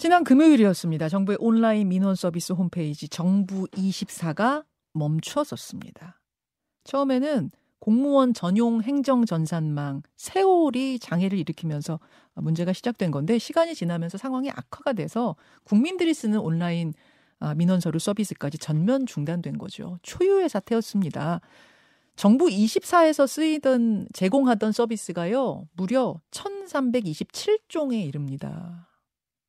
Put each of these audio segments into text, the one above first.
지난 금요일이었습니다. 정부의 온라인 민원 서비스 홈페이지 정부24가 멈춰섰습니다. 처음에는 공무원 전용 행정 전산망 세월이 장애를 일으키면서 문제가 시작된 건데 시간이 지나면서 상황이 악화가 돼서 국민들이 쓰는 온라인 아, 민원 서류 서비스까지 전면 중단된 거죠. 초유의 사태였습니다. 정부 24에서 쓰이던 제공하던 서비스가요. 무려 1327종에 이릅니다.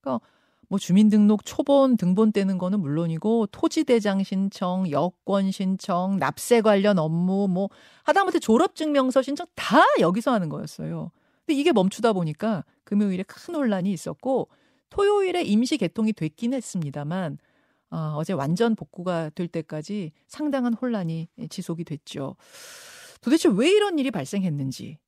그러니까 뭐 주민등록 초본 등본 떼는 거는 물론이고 토지대장 신청, 여권 신청, 납세 관련 업무 뭐 하다못해 졸업증명서 신청 다 여기서 하는 거였어요. 근데 이게 멈추다 보니까 금요일에 큰 혼란이 있었고 토요일에 임시 개통이 됐긴 했습니다만 어, 어제 완전 복구가 될 때까지 상당한 혼란이 지속이 됐죠. 도대체 왜 이런 일이 발생했는지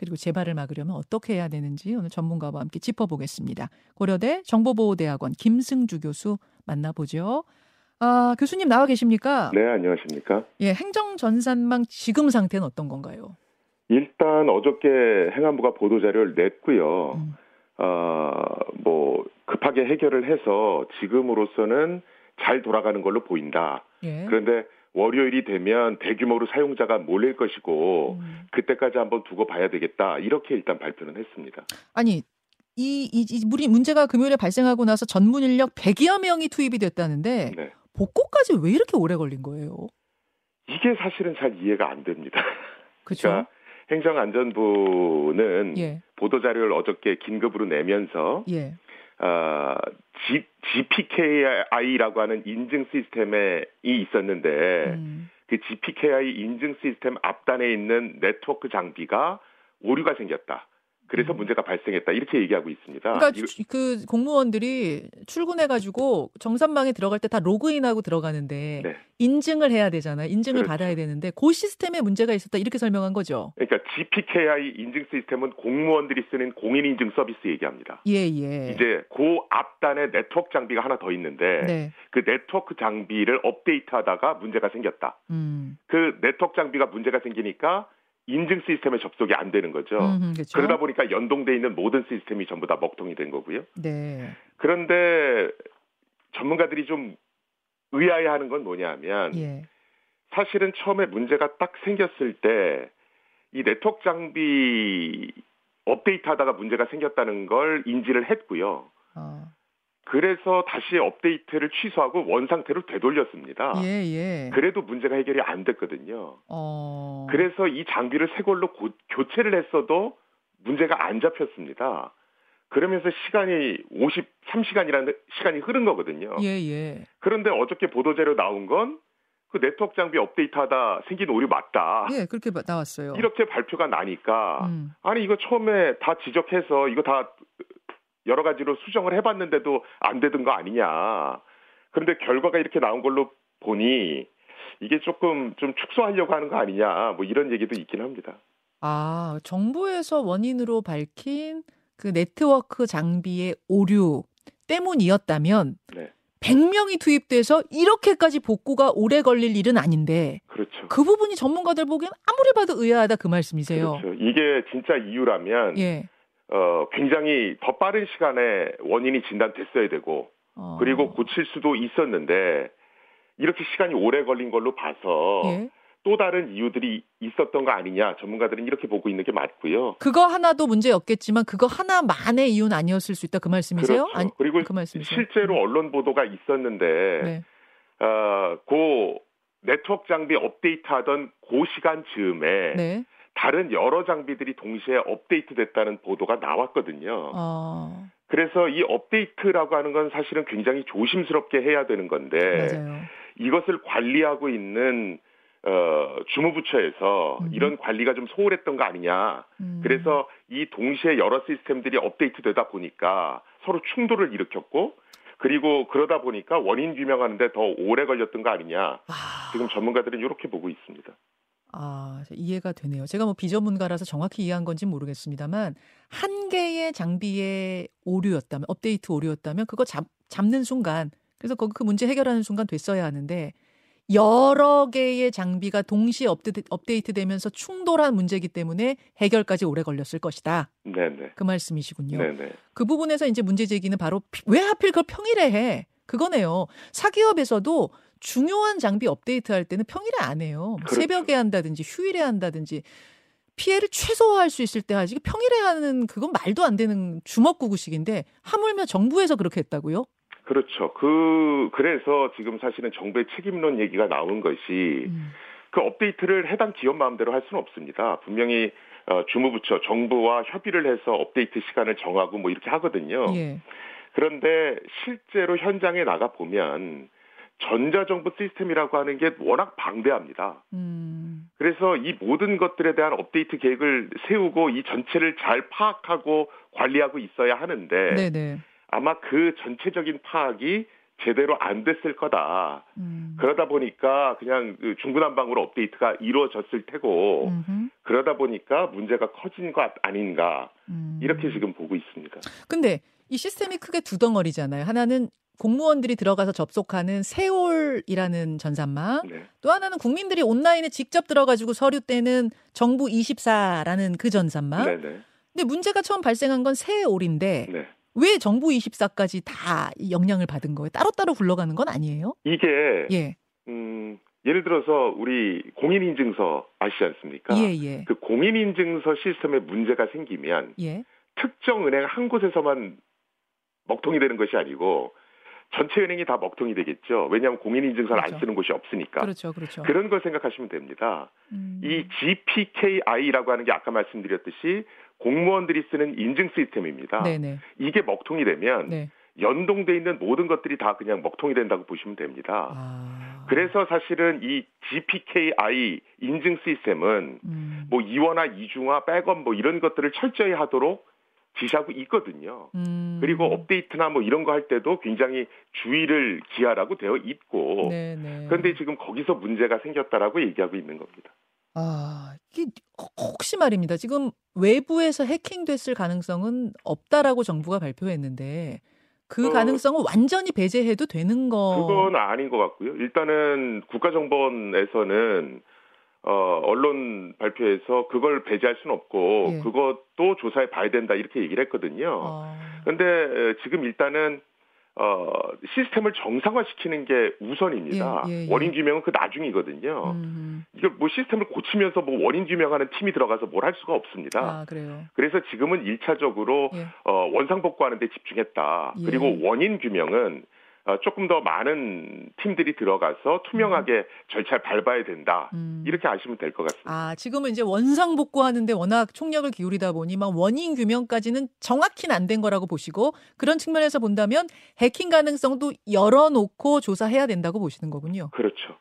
그리고 재발을 막으려면 어떻게 해야 되는지 오늘 전문가와 함께 짚어보겠습니다. 고려대 정보보호대학원 김승주 교수 만나보죠. 아, 교수님 나와 계십니까? 네, 안녕하십니까? 예, 행정전산망 지금 상태는 어떤 건가요? 일단 어저께 행안부가 보도자료를 냈고요. 음. 어, 뭐 급하게 해결을 해서 지금으로서는 잘 돌아가는 걸로 보인다. 예. 그런데 월요일이 되면 대규모로 사용자가 몰릴 것이고 음. 그때까지 한번 두고 봐야 되겠다 이렇게 일단 발표는 했습니다. 아니 이, 이, 이 문제가 금요일에 발생하고 나서 전문 인력 100여 명이 투입이 됐다는데 네. 복구까지 왜 이렇게 오래 걸린 거예요? 이게 사실은 잘 이해가 안 됩니다. 그렇죠. 그러니까 행정안전부는 예. 보도자료를 어저께 긴급으로 내면서 예. 어, G, GPKI라고 하는 인증 시스템에 이 있었는데 음. 그 GPKI 인증 시스템 앞단에 있는 네트워크 장비가 오류가 생겼다. 그래서 음. 문제가 발생했다 이렇게 얘기하고 있습니다. 그러니까 이, 그 공무원들이 출근해가지고 전산망에 들어갈 때 다 로그인하고 들어가는데 네. 인증을 해야 되잖아요. 인증을 그렇죠. 받아야 되는데 그 시스템에 문제가 있었다 이렇게 설명한 거죠. 그러니까 GPKI 인증 시스템은 공무원들이 쓰는 공인 인증 서비스 얘기합니다. 예 예. 이제 그 앞단에 네트워크 장비가 하나 더 있는데 네. 그 네트워크 장비를 업데이트하다가 문제가 생겼다. 음. 그 네트워크 장비가 문제가 생기니까 인증 시스템에 접속이 안 되는 거죠. 음, 그렇죠. 그러다 보니까 연동돼 있는 모든 시스템이 전부 다 먹통이 된 거고요. 네. 그런데 전문가들이 좀 의아해하는 건 뭐냐면 예. 사실은 처음에 문제가 딱 생겼을 때 이 네트워크 장비 업데이트하다가 문제가 생겼다는 걸 인지를 했고요. 어. 그래서 다시 업데이트를 취소하고 원 상태로 되돌렸습니다. 예, 예. 그래도 문제가 해결이 안 됐거든요. 어... 그래서 이 장비를 새 걸로 고, 교체를 했어도 문제가 안 잡혔습니다. 그러면서 시간이 53시간이라는 시간이 흐른 거거든요. 예, 예. 그런데 어저께 보도자료 나온 건 그 네트워크 장비 업데이트하다 생긴 오류 맞다. 예, 그렇게 나왔어요. 이렇게 발표가 나니까 음. 아니 이거 처음에 다 지적해서 이거 다 여러 가지로 수정을 해봤는데도 안 되던 거 아니냐. 그런데 결과가 이렇게 나온 걸로 보니 이게 조금 좀 축소하려고 하는 거 아니냐. 뭐 이런 얘기도 있긴 합니다. 아, 정부에서 원인으로 밝힌 그 네트워크 장비의 오류 때문이었다면 네. 100명이 투입돼서 이렇게까지 복구가 오래 걸릴 일은 아닌데 그렇죠. 그 부분이 전문가들 보기엔 아무리 봐도 의아하다 그 말씀이세요. 그렇죠. 이게 진짜 이유라면 예. 어, 굉장히 더 빠른 시간에 원인이 진단됐어야 되고 어. 그리고 고칠 수도 있었는데 이렇게 시간이 오래 걸린 걸로 봐서 예? 또 다른 이유들이 있었던 거 아니냐 전문가들은 이렇게 보고 있는 게 맞고요. 그거 하나도 문제였겠지만 그거 하나만의 이유는 아니었을 수 있다 그 말씀이세요? 그렇죠. 아니, 그리고 그 실제로 언론 보도가 있었는데 네. 어, 그 네트워크 장비 업데이트하던 그 시간 즈음에 네. 다른 여러 장비들이 동시에 업데이트됐다는 보도가 나왔거든요. 어. 그래서 이 업데이트라고 하는 건 사실은 굉장히 조심스럽게 해야 되는 건데 맞아요. 이것을 관리하고 있는 어, 주무부처에서 음. 이런 관리가 좀 소홀했던 거 아니냐. 음. 그래서 이 동시에 여러 시스템들이 업데이트되다 보니까 서로 충돌을 일으켰고 그리고 그러다 보니까 원인 규명하는데 더 오래 걸렸던 거 아니냐. 아. 지금 전문가들은 이렇게 보고 있습니다. 아, 이해가 되네요. 제가 뭐 비전문가라서 정확히 이해한 건지 모르겠습니다만 한 개의 장비의 오류였다면 업데이트 오류였다면 그거 잡, 잡는 순간 그래서 거기 그 문제 해결하는 순간 됐어야 하는데 여러 개의 장비가 동시에 업데이트, 업데이트 되면서 충돌한 문제이기 때문에 해결까지 오래 걸렸을 것이다. 네네. 그 말씀이시군요. 네네. 그 부분에서 이제 문제 제기는 바로 왜 하필 그걸 평일에 해? 그거네요. 사기업에서도 중요한 장비 업데이트할 때는 평일에 안 해요. 뭐 그렇죠. 새벽에 한다든지 휴일에 한다든지 피해를 최소화할 수 있을 때 하지 평일에 하는 그건 말도 안 되는 주먹구구식인데 하물며 정부에서 그렇게 했다고요? 그렇죠. 그 그래서 지금 사실은 정부의 책임론 얘기가 나온 것이 음. 그 업데이트를 해당 기업 마음대로 할 수는 없습니다. 분명히 어, 주무부처 정부와 협의를 해서 업데이트 시간을 정하고 뭐 이렇게 하거든요. 예. 그런데 실제로 현장에 나가 보면 전자정부 시스템이라고 하는 게 워낙 방대합니다. 음. 그래서 이 모든 것들에 대한 업데이트 계획을 세우고 이 전체를 잘 파악하고 관리하고 있어야 하는데 네네. 아마 그 전체적인 파악이 제대로 안 됐을 거다. 음. 그러다 보니까 그냥 그 중구난방으로 업데이트가 이루어졌을 테고 음흠. 그러다 보니까 문제가 커진 것 아닌가 음. 이렇게 지금 보고 있습니다. 근데 이 시스템이 크게 두 덩어리잖아요. 하나는 공무원들이 들어가서 접속하는 세월이라는 전산망, 네. 또 하나는 국민들이 온라인에 직접 들어가지고 서류 떼는 정부 24라는 그 전산망. 네, 네. 근데 문제가 처음 발생한 건 세월인데 네. 왜 정부 24까지 다 영향을 받은 거예요? 따로따로 굴러가는 건 아니에요? 이게 예. 음, 예를 들어서 우리 공인인증서 아시지 않습니까? 예, 예. 그 공인인증서 시스템에 문제가 생기면 예. 특정 은행 한 곳에서만 먹통이 되는 것이 아니고 전체 은행이 다 먹통이 되겠죠. 왜냐하면 공인인증서를 그렇죠. 안 쓰는 곳이 없으니까. 그렇죠, 그렇죠. 그런 걸 생각하시면 됩니다. 음. 이 GPKI라고 하는 게 아까 말씀드렸듯이 공무원들이 쓰는 인증 시스템입니다. 네네. 이게 먹통이 되면 네. 연동돼 있는 모든 것들이 다 그냥 먹통이 된다고 보시면 됩니다. 아. 그래서 사실은 이 GPKI 인증 시스템은 음. 뭐 이원화, 이중화, 백업 뭐 이런 것들을 철저히 하도록 지시하고 있거든요. 음. 그리고 업데이트나 뭐 이런 거 할 때도 굉장히 주의를 기하라고 되어 있고 네네. 그런데 지금 거기서 문제가 생겼다라고 얘기하고 있는 겁니다. 아, 이게 혹시 말입니다. 지금 외부에서 해킹됐을 가능성은 없다라고 정부가 발표했는데 그 어, 가능성은 완전히 배제해도 되는 거. 그건 아닌 것 같고요. 일단은 국가정보원에서는 어, 언론 발표에서 그걸 배제할 수는 없고 예. 그것도 조사해 봐야 된다 이렇게 얘기를 했거든요. 그런데 어. 지금 일단은 어, 시스템을 정상화시키는 게 우선입니다. 예, 예, 예. 원인 규명은 그 나중이거든요. 음. 이게 뭐 시스템을 고치면서 뭐 원인 규명하는 팀이 들어가서 뭘 할 수가 없습니다. 아, 그래요. 그래서 지금은 1차적으로 예. 어, 원상복구하는 데 집중했다. 예. 그리고 원인 규명은 어, 조금 더 많은 팀들이 들어가서 투명하게 음. 절차를 밟아야 된다. 음. 이렇게 아시면 될 것 같습니다. 아, 지금은 이제 원상 복구하는데 워낙 총력을 기울이다 보니 막 원인 규명까지는 정확히는 안 된 거라고 보시고 그런 측면에서 본다면 해킹 가능성도 열어놓고 조사해야 된다고 보시는 거군요. 그렇죠.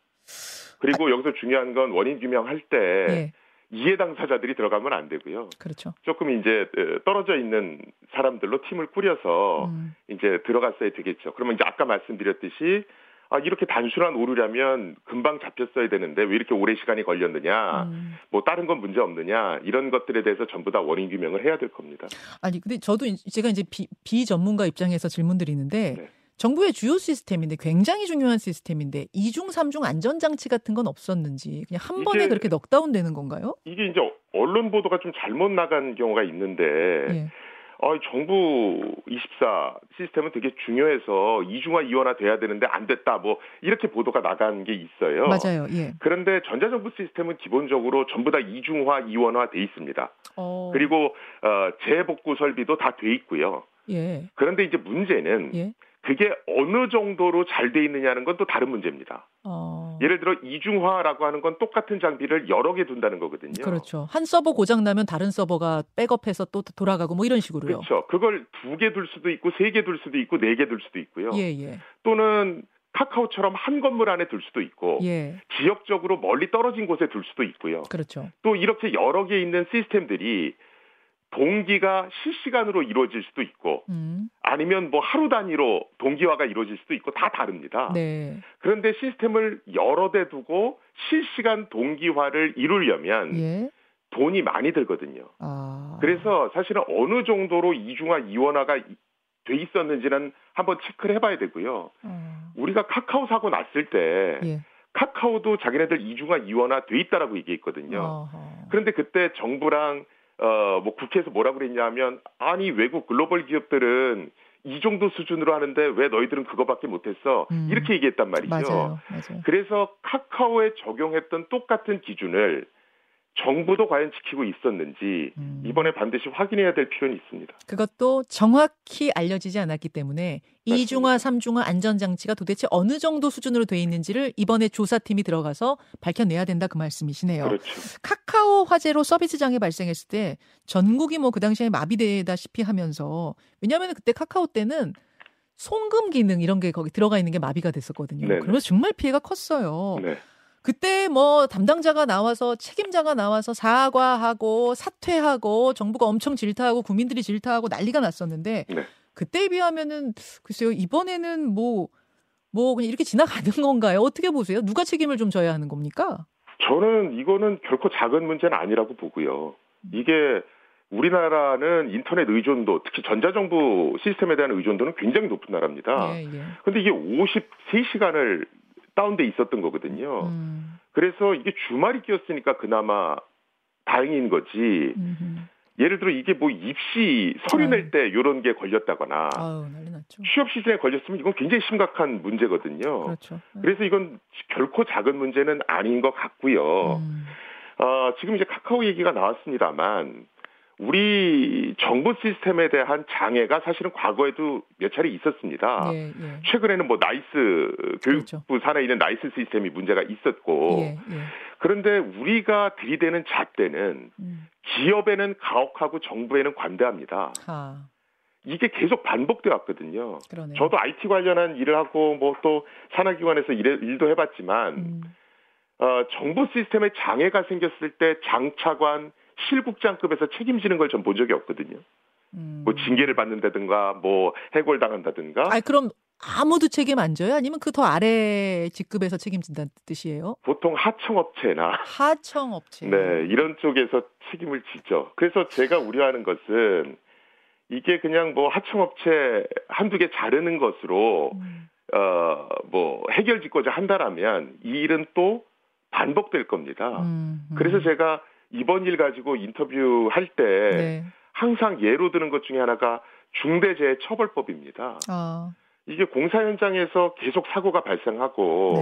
그리고 아, 여기서 중요한 건 원인 규명할 때 예. 이해 당사자들이 들어가면 안 되고요. 그렇죠. 조금 이제 떨어져 있는 사람들로 팀을 꾸려서 음. 이제 들어갔어야 되겠죠. 그러면 이제 아까 말씀드렸듯이 아, 이렇게 단순한 오류라면 금방 잡혔어야 되는데 왜 이렇게 오래 시간이 걸렸느냐, 음. 뭐 다른 건 문제 없느냐, 이런 것들에 대해서 전부 다 원인 규명을 해야 될 겁니다. 아니, 근데 저도 제가 이제 비, 비전문가 입장에서 질문 드리는데, 네. 정부의 주요 시스템인데 굉장히 중요한 시스템인데 이중 삼중 안전장치 같은 건 없었는지 그냥 한 번에 그렇게 넉다운 되는 건가요? 이게 이제 언론 보도가 좀 잘못 나간 경우가 있는데 예. 어, 정부 24 시스템은 되게 중요해서 이중화 이원화 돼야 되는데 안 됐다 뭐 이렇게 보도가 나간 게 있어요. 맞아요. 예. 그런데 전자정부 시스템은 기본적으로 전부 다 이중화 이원화 돼 있습니다. 어. 그리고 어, 재복구 설비도 다 돼 있고요. 예. 그런데 이제 문제는 예. 그게 어느 정도로 잘 돼 있느냐는 건 또 다른 문제입니다. 어... 예를 들어 이중화라고 하는 건 똑같은 장비를 여러 개 둔다는 거거든요. 그렇죠. 한 서버 고장 나면 다른 서버가 백업해서 또 돌아가고 뭐 이런 식으로요. 그렇죠. 그걸 두 개 둘 수도 있고 세 개 둘 수도 있고 네 개 둘 수도 있고요. 예, 예. 또는 카카오처럼 한 건물 안에 둘 수도 있고 예. 지역적으로 멀리 떨어진 곳에 둘 수도 있고요. 그렇죠. 또 이렇게 여러 개 있는 시스템들이 동기가 실시간으로 이루어질 수도 있고 음. 아니면 뭐 하루 단위로 동기화가 이루어질 수도 있고 다 다릅니다. 네. 그런데 시스템을 여러 대 두고 실시간 동기화를 이루려면 예. 돈이 많이 들거든요. 아. 그래서 사실은 어느 정도로 이중화 이원화가 돼 있었는지는 한번 체크를 해봐야 되고요. 음. 우리가 카카오 사고 났을 때 예. 카카오도 자기네들 이중화 이원화 돼 있다라고 얘기했거든요. 어허. 그런데 그때 정부랑 어 뭐 국회에서 뭐라 그랬냐면 아니 외국 글로벌 기업들은 이 정도 수준으로 하는데 왜 너희들은 그거밖에 못했어? 음. 이렇게 얘기했단 말이죠. 맞아요. 맞아요. 그래서 카카오에 적용했던 똑같은 기준을 정부도 과연 지키고 있었는지 음. 이번에 반드시 확인해야 될 필요는 있습니다. 그것도 정확히 알려지지 않았기 때문에 이중화, 삼중화 안전장치가 도대체 어느 정도 수준으로 돼 있는지를 이번에 조사팀이 들어가서 밝혀내야 된다 그 말씀이시네요. 그렇죠. 카카오 화재로 서비스 장애 발생했을 때 전국이 뭐 그 당시에 마비되다시피 하면서 왜냐하면 그때 카카오 때는 송금 기능 이런 게 거기 들어가 있는 게 마비가 됐었거든요. 네네. 그러면서 정말 피해가 컸어요. 네. 그때 뭐 담당자가 나와서 책임자가 나와서 사과하고 사퇴하고 정부가 엄청 질타하고 국민들이 질타하고 난리가 났었는데 네. 그때에 비하면은 글쎄요 이번에는 뭐뭐 뭐 그냥 이렇게 지나가는 건가요? 어떻게 보세요? 누가 책임을 좀 져야 하는 겁니까? 저는 이거는 결코 작은 문제는 아니라고 보고요. 이게 우리나라는 인터넷 의존도, 특히 전자정부 시스템에 대한 의존도는 굉장히 높은 나라입니다. 예, 예. 근데 이게 53시간을 다운돼 있었던 거거든요. 음. 그래서 이게 주말이 끼었으니까 그나마 다행인 거지. 음흠. 예를 들어 이게 뭐 입시 서류 네. 낼때 이런 게 걸렸다거나 아유, 취업 시즌에 걸렸으면 이건 굉장히 심각한 문제거든요. 그렇죠. 네. 그래서 이건 결코 작은 문제는 아닌 것 같고요. 음. 어, 지금 이제 카카오 얘기가 나왔습니다만 우리 정부 시스템에 대한 장애가 사실은 과거에도 몇 차례 있었습니다. 예, 예. 최근에는 뭐 나이스 교육부 그렇죠. 산하에 있는 나이스 시스템이 문제가 있었고 예, 예. 그런데 우리가 들이대는 잣대는 음. 기업에는 가혹하고 정부에는 관대합니다. 아. 이게 계속 반복돼 왔거든요. 그러네요. 저도 IT 관련한 일을 하고 뭐 또 산하기관에서 일, 일도 해봤지만 음. 어, 정부 시스템에 장애가 생겼을 때 장차관 실국장급에서 책임지는 걸 전 본 적이 없거든요. 음. 뭐 징계를 받는다든가 뭐 해골당한다든가. 아 그럼 아무도 책임 안 져요? 아니면 그 더 아래 직급에서 책임진다는 뜻이에요? 보통 하청업체나 하청업체. 네, 이런 쪽에서 책임을 지죠. 그래서 제가 우려하는 것은 이게 그냥 뭐 하청업체 한두 개 자르는 것으로 음. 어뭐 해결 짓고자 한다라면 이 일은 또 반복될 겁니다. 음, 음. 그래서 제가 이번 일 가지고 인터뷰 할 때 네. 항상 예로 드는 것 중에 하나가 중대재해처벌법입니다. 아. 이게 공사 현장에서 계속 사고가 발생하고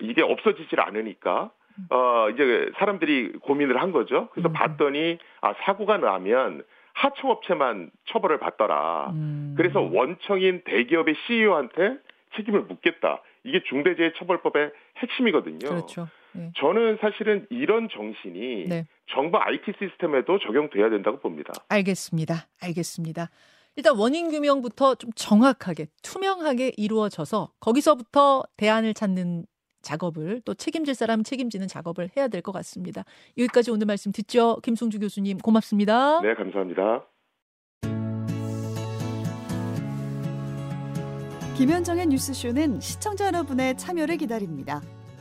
네. 이게 없어지질 않으니까 음. 어 이제 사람들이 고민을 한 거죠. 그래서 음. 봤더니 아 사고가 나면 하청업체만 처벌을 받더라. 음. 그래서 원청인 대기업의 CEO한테 책임을 묻겠다. 이게 중대재해처벌법의 핵심이거든요. 그렇죠. 네. 저는 사실은 이런 정신이 네. 정부 IT 시스템에도 적용돼야 된다고 봅니다. 알겠습니다. 알겠습니다. 일단 원인 규명부터 좀 정확하게 투명하게 이루어져서 거기서부터 대안을 찾는 작업을 또 책임질 사람 책임지는 작업을 해야 될 것 같습니다. 여기까지 오늘 말씀 듣죠. 김승주 교수님 고맙습니다. 네, 감사합니다. 김현정의 뉴스쇼는 시청자 여러분의 참여를 기다립니다.